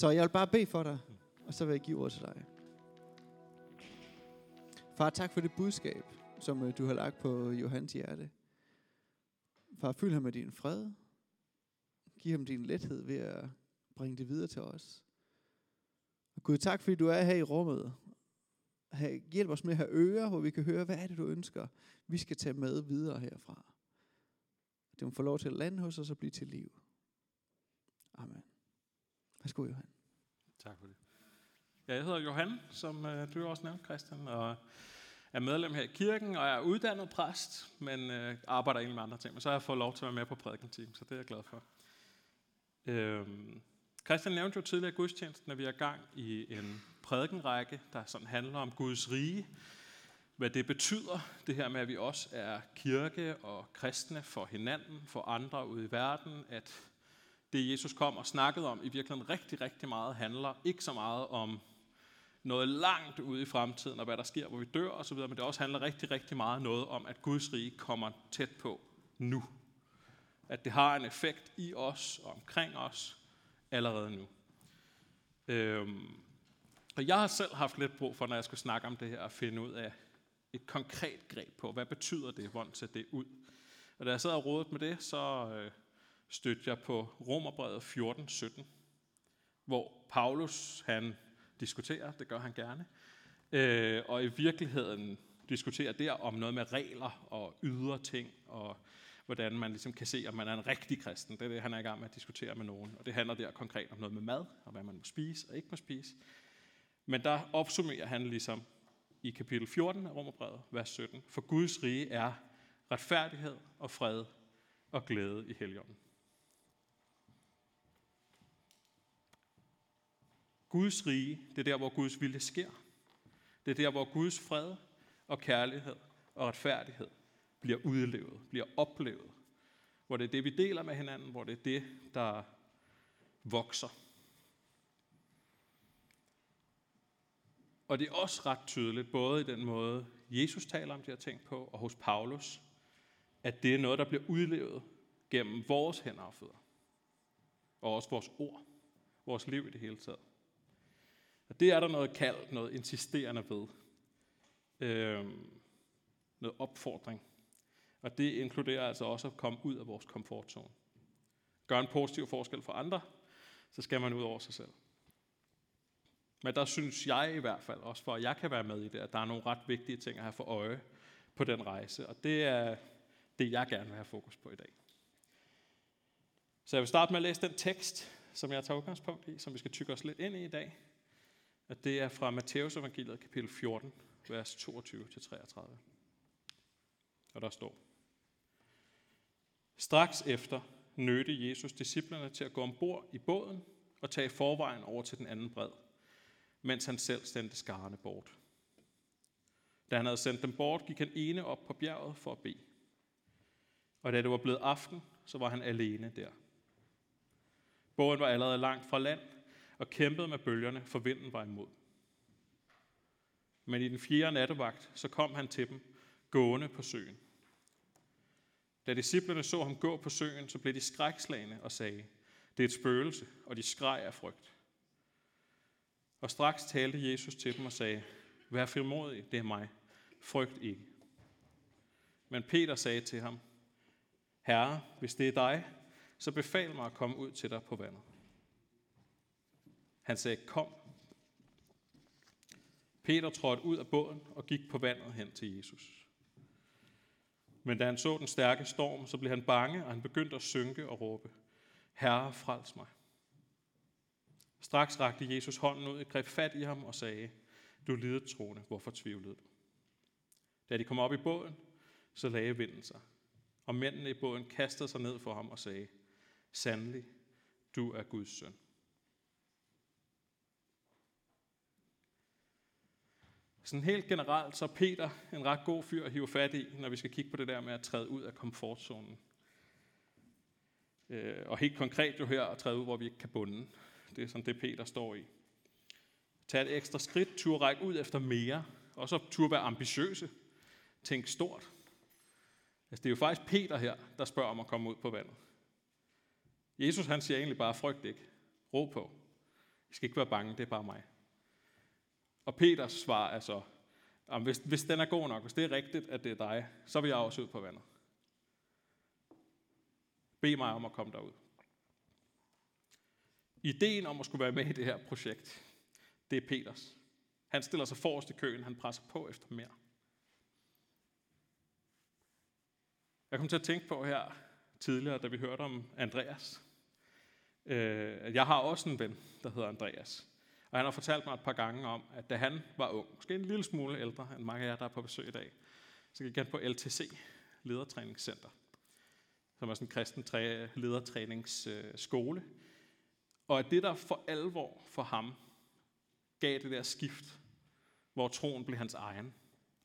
Så jeg vil bare bede for dig, og så vil jeg give ordet til dig. Far, tak for det budskab, som øh, du har lagt på øh, Johans hjerte. Far, fyld ham med din fred. Giv ham din lethed ved at bringe det videre til os. Og Gud, tak fordi du er her i rummet. Hjælp os med at have ører, hvor vi kan høre, hvad er det, du ønsker, vi skal tage med videre herfra. Det må få lov til at lande hos os og blive til liv. Amen. Værsgo, Johan. Tak for det. Ja, jeg hedder Johan, som øh, du også nævnte, Christian, og er medlem her i kirken, og er uddannet præst, men øh, arbejder egentlig med andre ting. Men så har jeg fået lov til at være med på prædikenteam, så det er jeg glad for. Øhm, Christian nævnte jo tidligere gudstjenesten, at vi er i gang i en prædikenrække, der sådan handler om Guds rige. Hvad det betyder, det her med, at vi også er kirke og kristne for hinanden, for andre ude i verden, at det Jesus kom og snakkede om, i virkeligheden rigtig, rigtig meget handler ikke så meget om noget langt ude i fremtiden, og hvad der sker, hvor vi dør osv., men det også handler rigtig, rigtig meget noget om, at Guds rige kommer tæt på nu. At det har en effekt i os og omkring os allerede nu. Øhm, og jeg har selv haft lidt brug for, når jeg skulle snakke om det her, at finde ud af et konkret greb på, hvad betyder det, hvordan ser det ud. Og da jeg sad og rådet med det, så øh, stødte jeg på Romerbrevet 14-17, hvor Paulus han diskuterer, det gør han gerne, øh, og i virkeligheden diskuterer der om noget med regler og ydre ting, og hvordan man ligesom kan se, om man er en rigtig kristen. Det er det, han er i gang med at diskutere med nogen. Og det handler der konkret om noget med mad, og hvad man må spise og ikke må spise. Men der opsummerer han ligesom i kapitel 14 af Romerbrevet, vers 17. For Guds rige er retfærdighed og fred og glæde i helgen. Guds rige, det er der, hvor Guds vilje sker. Det er der, hvor Guds fred og kærlighed og retfærdighed bliver udlevet, bliver oplevet. Hvor det er det, vi deler med hinanden, hvor det er det, der vokser. Og det er også ret tydeligt, både i den måde, Jesus taler om de her ting på, og hos Paulus, at det er noget, der bliver udlevet gennem vores hænder og fødder. Og også vores ord. Vores liv i det hele taget. Og det er der noget kaldt, noget insisterende ved. Øh, noget opfordring. Og det inkluderer altså også at komme ud af vores komfortzone. Gør en positiv forskel for andre, så skal man ud over sig selv. Men der synes jeg i hvert fald, også for at jeg kan være med i det, at der er nogle ret vigtige ting at have for øje på den rejse. Og det er det, jeg gerne vil have fokus på i dag. Så jeg vil starte med at læse den tekst, som jeg tager udgangspunkt i, som vi skal tykke os lidt ind i i dag. Og det er fra Matteus evangeliet kapitel 14, vers 22-33. Og der står, Straks efter nødte Jesus disciplerne til at gå ombord i båden og tage forvejen over til den anden bred, mens han selv sendte skarne bort. Da han havde sendt dem bort, gik han ene op på bjerget for at bede. Og da det var blevet aften, så var han alene der. Båden var allerede langt fra land og kæmpede med bølgerne, for vinden var imod. Men i den fjerde nattevagt, så kom han til dem, gående på søen. Da disciplerne så ham gå på søen, så blev de skrækslagende og sagde, det er et spøgelse, og de skreg af frygt. Og straks talte Jesus til dem og sagde, vær frimodig, det er mig. Frygt ikke. Men Peter sagde til ham, Herre, hvis det er dig, så befal mig at komme ud til dig på vandet. Han sagde, kom. Peter trådte ud af båden og gik på vandet hen til Jesus. Men da han så den stærke storm, så blev han bange, og han begyndte at synke og råbe, Herre, frels mig. Straks rakte Jesus hånden ud, greb fat i ham og sagde, du lidet troende, hvorfor tvivlede du? Da de kom op i båden, så lagde vinden sig, og mændene i båden kastede sig ned for ham og sagde, Sandelig, du er Guds søn. Sådan helt generelt, så er Peter en ret god fyr at hive fat i, når vi skal kigge på det der med at træde ud af komfortzonen. Øh, og helt konkret jo her at træde ud, hvor vi ikke kan bunde. Det er sådan det, Peter står i. Tag et ekstra skridt, tur række ud efter mere, og så tur være ambitiøse. Tænk stort. Altså, det er jo faktisk Peter her, der spørger om at komme ud på vandet. Jesus han siger egentlig bare, frygt ikke. Ro på. I skal ikke være bange, det er bare mig. Og Peters svar er så, hvis, hvis den er god nok, hvis det er rigtigt, at det er dig, så vil jeg også ud på vandet. Bed mig om at komme derud. Ideen om at skulle være med i det her projekt, det er Peters. Han stiller sig forrest i køen, han presser på efter mere. Jeg kom til at tænke på her tidligere, da vi hørte om Andreas. Øh, jeg har også en ven, der hedder Andreas. Og han har fortalt mig et par gange om, at da han var ung, måske en lille smule ældre end mange af jer, der er på besøg i dag, så gik han på LTC, Ledertræningscenter, som er sådan en kristen ledertræningsskole. Og at det, der for alvor for ham gav det der skift, hvor troen blev hans egen,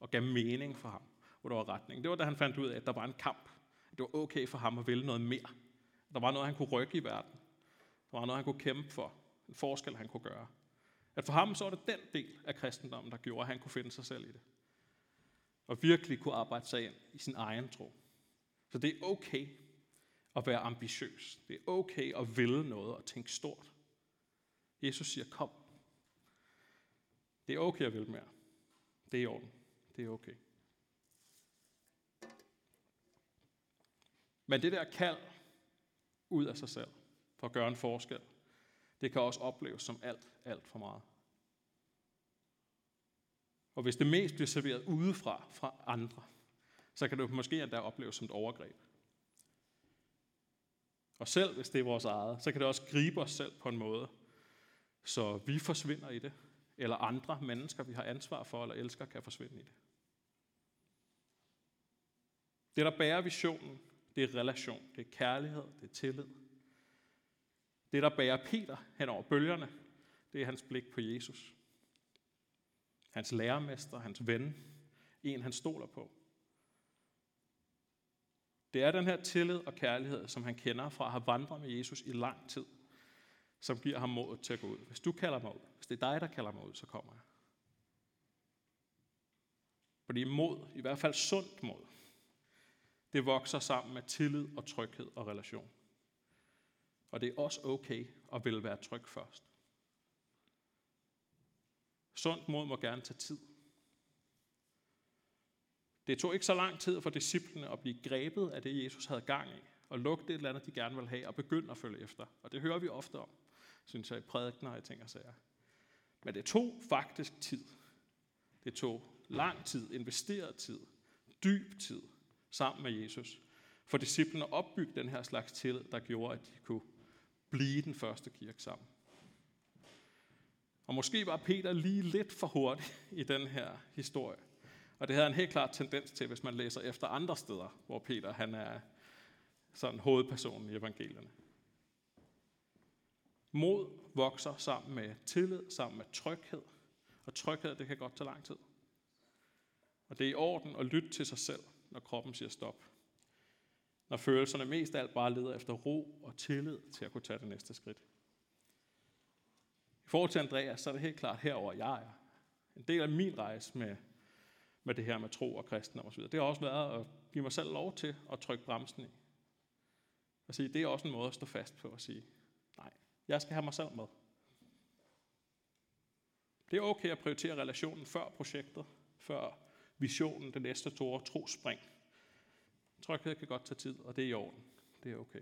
og gav mening for ham, hvor der var retning. Det var da han fandt ud af, at der var en kamp. At det var okay for ham at ville noget mere. Der var noget, han kunne rykke i verden. Der var noget, han kunne kæmpe for. En forskel, han kunne gøre. At for ham så var det den del af kristendommen, der gjorde, at han kunne finde sig selv i det. Og virkelig kunne arbejde sig ind i sin egen tro. Så det er okay at være ambitiøs. Det er okay at ville noget og tænke stort. Jesus siger, kom. Det er okay at ville mere. Det er i orden. Det er okay. Men det der kald ud af sig selv, for at gøre en forskel, det kan også opleves som alt, alt for meget. Og hvis det mest bliver serveret udefra, fra andre, så kan det måske endda opleves som et overgreb. Og selv hvis det er vores eget, så kan det også gribe os selv på en måde, så vi forsvinder i det, eller andre mennesker, vi har ansvar for eller elsker, kan forsvinde i det. Det, der bærer visionen, det er relation, det er kærlighed, det er tillid. Det, der bærer Peter hen over bølgerne, det er hans blik på Jesus. Hans lærermester, hans ven, en han stoler på. Det er den her tillid og kærlighed, som han kender fra at have vandret med Jesus i lang tid, som giver ham modet til at gå ud. Hvis du kalder mig ud, hvis det er dig, der kalder mig ud, så kommer jeg. Fordi mod, i hvert fald sundt mod, det vokser sammen med tillid og tryghed og relation. Og det er også okay at ville være tryg først. Sundt mod må gerne tage tid. Det tog ikke så lang tid for disciplene at blive grebet af det, Jesus havde gang i, og lugte et eller andet, de gerne vil have, og begynde at følge efter. Og det hører vi ofte om, synes jeg, i prædikner og i ting og sager. Men det tog faktisk tid. Det tog lang tid, investeret tid, dyb tid, sammen med Jesus. For disciplene opbygge den her slags tillid, der gjorde, at de kunne blive den første kirke sammen. Og måske var Peter lige lidt for hurtig i den her historie. Og det havde en helt klar tendens til, hvis man læser efter andre steder, hvor Peter han er sådan hovedpersonen i evangelierne. Mod vokser sammen med tillid, sammen med tryghed. Og tryghed, det kan godt tage lang tid. Og det er i orden at lytte til sig selv, når kroppen siger stop. Når følelserne mest af alt bare leder efter ro og tillid til at kunne tage det næste skridt. I forhold til Andreas, så er det helt klart herover jeg er. En del af min rejse med, med det her med tro og kristendom osv., det har også været at give mig selv lov til at trykke bremsen i. Og sige, det er også en måde at stå fast på at sige, nej, jeg skal have mig selv med. Det er okay at prioritere relationen før projektet, før visionen, det næste store trospring. Tryghed kan godt tage tid, og det er i orden. Det er okay.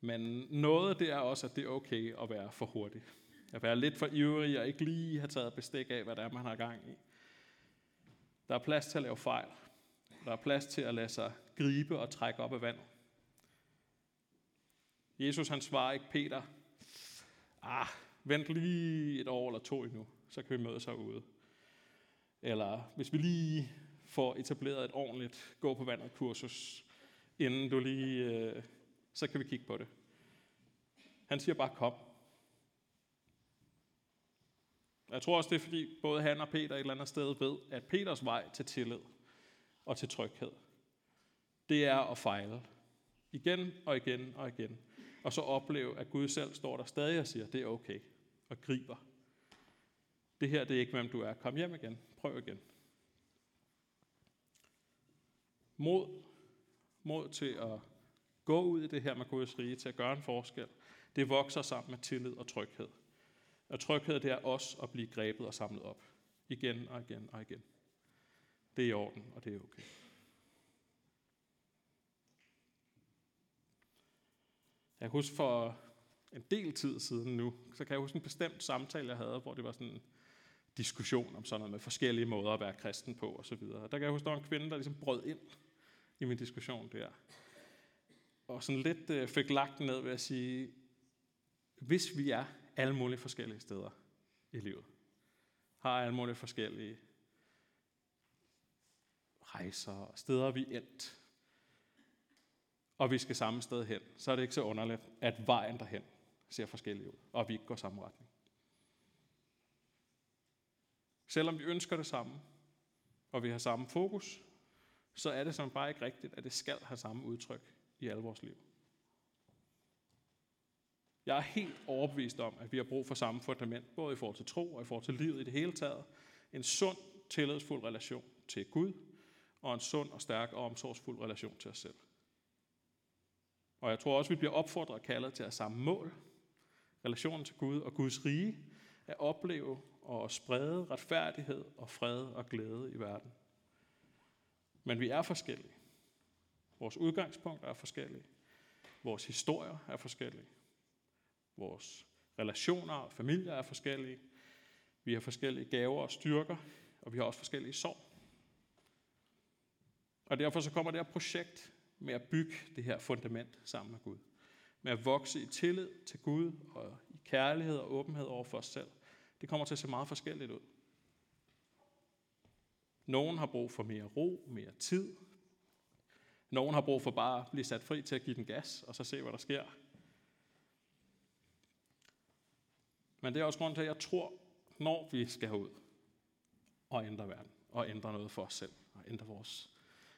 Men noget det er også, at det er okay at være for hurtig. At være lidt for ivrig og ikke lige have taget bestik af, hvad det er, man har gang i. Der er plads til at lave fejl. Der er plads til at lade sig gribe og trække op af vandet. Jesus han svarer ikke Peter, ah, vent lige et år eller to endnu, så kan vi mødes herude. Eller hvis vi lige får etableret et ordentligt gå på vandet kursus, inden du lige, øh, så kan vi kigge på det. Han siger bare, kom. Jeg tror også, det er fordi både han og Peter et eller andet sted ved, at Peters vej til tillid og til tryghed, det er at fejle. Igen og igen og igen. Og så opleve, at Gud selv står der stadig og siger, det er okay og griber. Det her, det er ikke, hvem du er. Kom hjem igen. Prøv igen. Mod, mod til at gå ud i det her med Guds rige til at gøre en forskel, det vokser sammen med tillid og tryghed. Og tryghed, det er også at blive grebet og samlet op. Igen og igen og igen. Det er i orden, og det er okay. Jeg kan huske for en del tid siden nu, så kan jeg huske en bestemt samtale, jeg havde, hvor det var sådan en diskussion om sådan noget med forskellige måder at være kristen på osv. Der kan jeg huske, der var en kvinde, der ligesom brød ind i min diskussion der. Og sådan lidt øh, fik lagt ned ved at sige, hvis vi er alle mulige forskellige steder i livet, har alle mulige forskellige rejser og steder, vi er endt, og vi skal samme sted hen, så er det ikke så underligt, at vejen derhen ser forskellig ud, og vi ikke går samme retning. Selvom vi ønsker det samme, og vi har samme fokus, så er det som bare ikke rigtigt, at det skal have samme udtryk i alle vores liv. Jeg er helt overbevist om, at vi har brug for samme fundament, både i forhold til tro og i forhold til livet i det hele taget. En sund, tillidsfuld relation til Gud, og en sund og stærk og omsorgsfuld relation til os selv. Og jeg tror også, vi bliver opfordret og kaldet til at samme mål, relationen til Gud og Guds rige, at opleve og sprede retfærdighed og fred og glæde i verden. Men vi er forskellige. Vores udgangspunkt er forskellige. Vores historier er forskellige. Vores relationer og familier er forskellige. Vi har forskellige gaver og styrker, og vi har også forskellige sorg. Og derfor så kommer det her projekt med at bygge det her fundament sammen med Gud. Med at vokse i tillid til Gud og i kærlighed og åbenhed over for os selv. Det kommer til at se meget forskelligt ud. Nogen har brug for mere ro, mere tid. Nogen har brug for bare at blive sat fri til at give den gas, og så se, hvad der sker. Men det er også grunden til, at jeg tror, når vi skal ud og ændre verden, og ændre noget for os selv, og ændre vores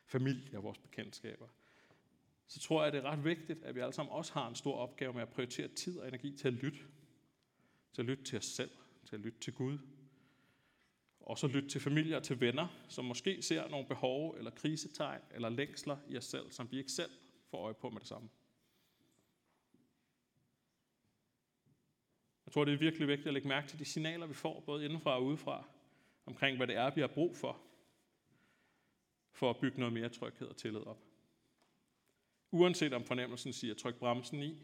familie og vores bekendtskaber, så tror jeg, det er ret vigtigt, at vi alle sammen også har en stor opgave med at prioritere tid og energi til at lytte. Til at lytte til os selv, til at lytte til Gud. Og så lytte til familier og til venner, som måske ser nogle behov eller krisetegn eller længsler i os selv, som vi ikke selv får øje på med det samme. Jeg tror, det er virkelig vigtigt at lægge mærke til de signaler, vi får, både indenfra og udefra, omkring hvad det er, vi har brug for, for at bygge noget mere tryghed og tillid op. Uanset om fornemmelsen siger, tryk bremsen i,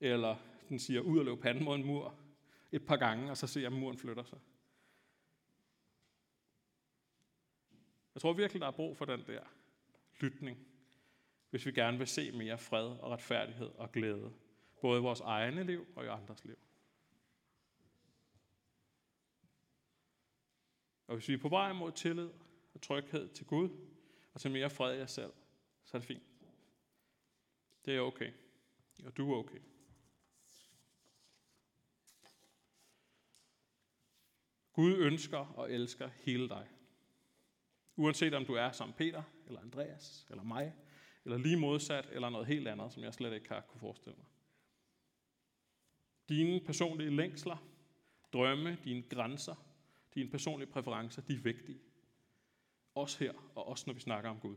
eller den siger, ud og løb panden mod en mur et par gange, og så ser om muren flytter sig. Jeg tror virkelig, der er brug for den der lytning, hvis vi gerne vil se mere fred og retfærdighed og glæde, både i vores egne liv og i andres liv. Og hvis vi er på vej mod tillid og tryghed til Gud, og til mere fred i os selv, så er det fint. Det er okay. Og du er okay. Gud ønsker og elsker hele dig. Uanset om du er som Peter, eller Andreas, eller mig, eller lige modsat, eller noget helt andet, som jeg slet ikke har kunne forestille mig. Dine personlige længsler, drømme, dine grænser, dine personlige præferencer, de er vigtige. Også her, og også når vi snakker om Gud.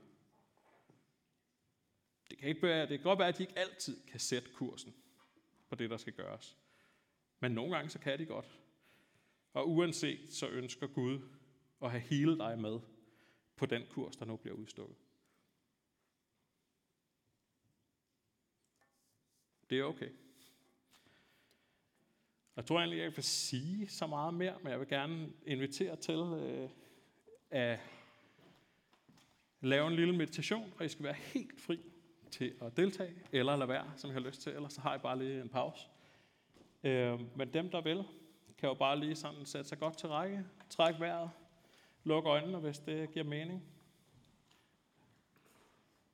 Det kan, ikke være, det kan godt være, at de ikke altid kan sætte kursen på det, der skal gøres. Men nogle gange så kan de godt. Og uanset så ønsker Gud at have hele dig med på den kurs, der nu bliver udstukket. Det er okay. Jeg tror egentlig, jeg ikke vil sige så meget mere, men jeg vil gerne invitere til øh, at lave en lille meditation, og I skal være helt fri til at deltage, eller lade være, som I har lyst til, ellers så har I bare lige en pause. Øh, men dem, der vil, kan jo bare lige sådan sætte sig godt til række, træk vejret, luk øjnene, hvis det giver mening.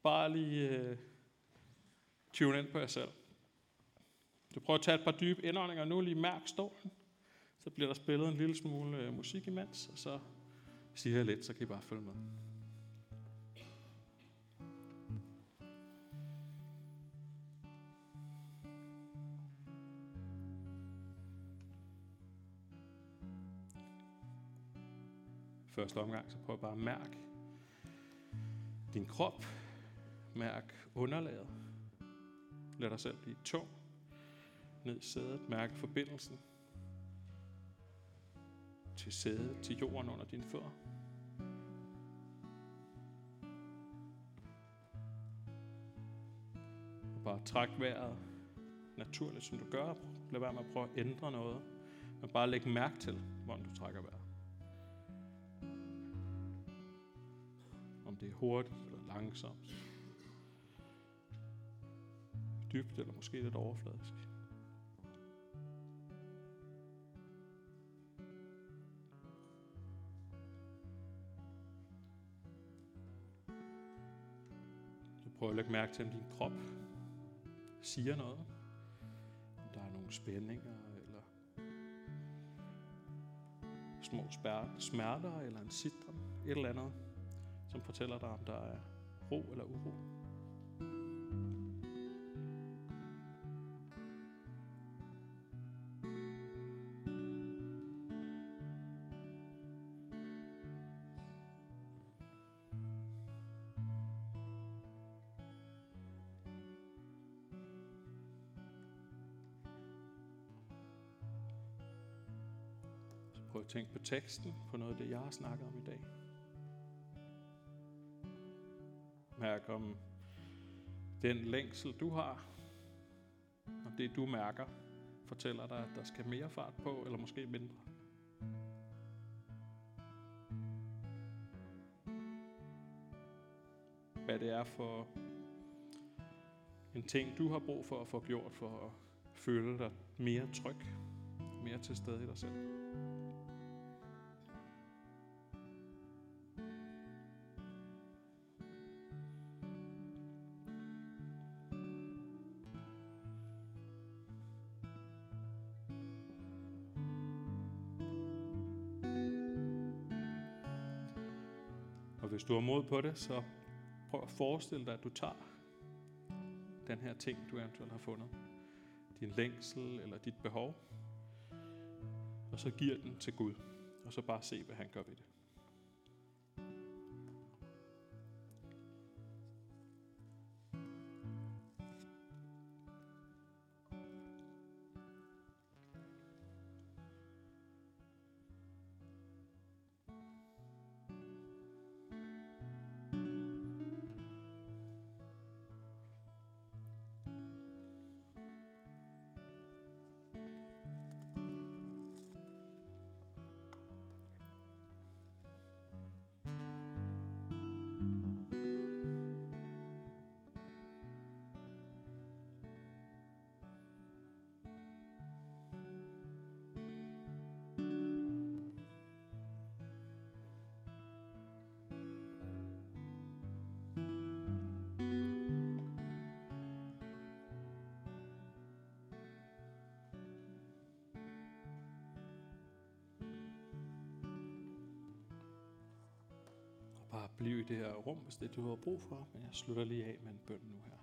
Bare lige øh, tune ind på jer selv. Du prøver at tage et par dybe indåndinger nu, lige mærk stolen. Så bliver der spillet en lille smule øh, musik imens, og så siger jeg lidt, så kan I bare følge med. Første omgang, så prøv bare at mærke din krop. Mærk underlaget. Lad dig selv blive tung. Ned i sædet. Mærk forbindelsen til sædet, til jorden under dine fødder. Og bare træk vejret naturligt, som du gør. Lad være med at prøve at ændre noget. Men bare læg mærke til, hvordan du trækker vejret. Det er hurtigt eller langsomt. Dybt eller måske lidt overfladisk. Så prøv at lægge mærke til, om din krop siger noget. Om der er nogle spændinger, eller små smerter, eller en sidren, et eller andet, som fortæller dig, om der er ro eller uro. Så prøv at tænke på teksten, på noget af det, jeg har snakket om i dag. Mærk om den længsel, du har, og det, du mærker, fortæller dig, at der skal mere fart på, eller måske mindre. Hvad det er for en ting, du har brug for at få gjort, for at føle dig mere tryg, mere til stede i dig selv. På det, så prøv at forestille dig, at du tager den her ting, du eventuelt har fundet. Din længsel eller dit behov. Og så giver den til Gud. Og så bare se, hvad han gør ved det. Blive i det her rum, hvis det er, du har brug for. Men jeg slutter lige af med en bøn nu her.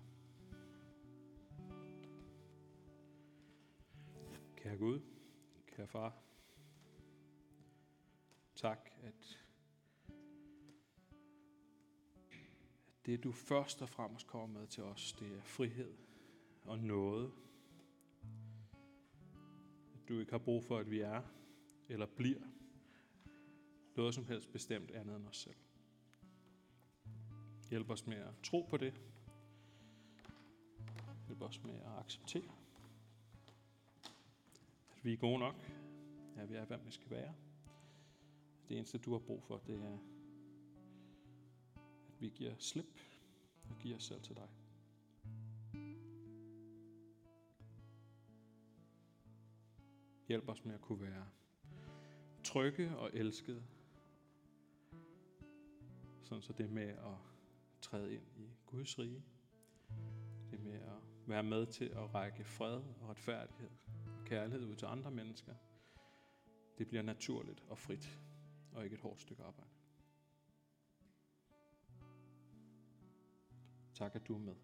Kære Gud, kære far, tak, at, at det du først og fremmest kommer med til os, det er frihed og noget. At du ikke har brug for, at vi er eller bliver noget som helst bestemt andet end os selv. Hjælp os med at tro på det. Hjælp os med at acceptere, at vi er gode nok. Ja, vi er, hvem vi skal være. Det eneste, du har brug for, det er, at vi giver slip og giver os selv til dig. Hjælp os med at kunne være trygge og elskede, sådan så det med at træde ind i Guds rige, det med at være med til at række fred og retfærdighed og kærlighed ud til andre mennesker, det bliver naturligt og frit, og ikke et hårdt stykke arbejde. Tak, at du er med.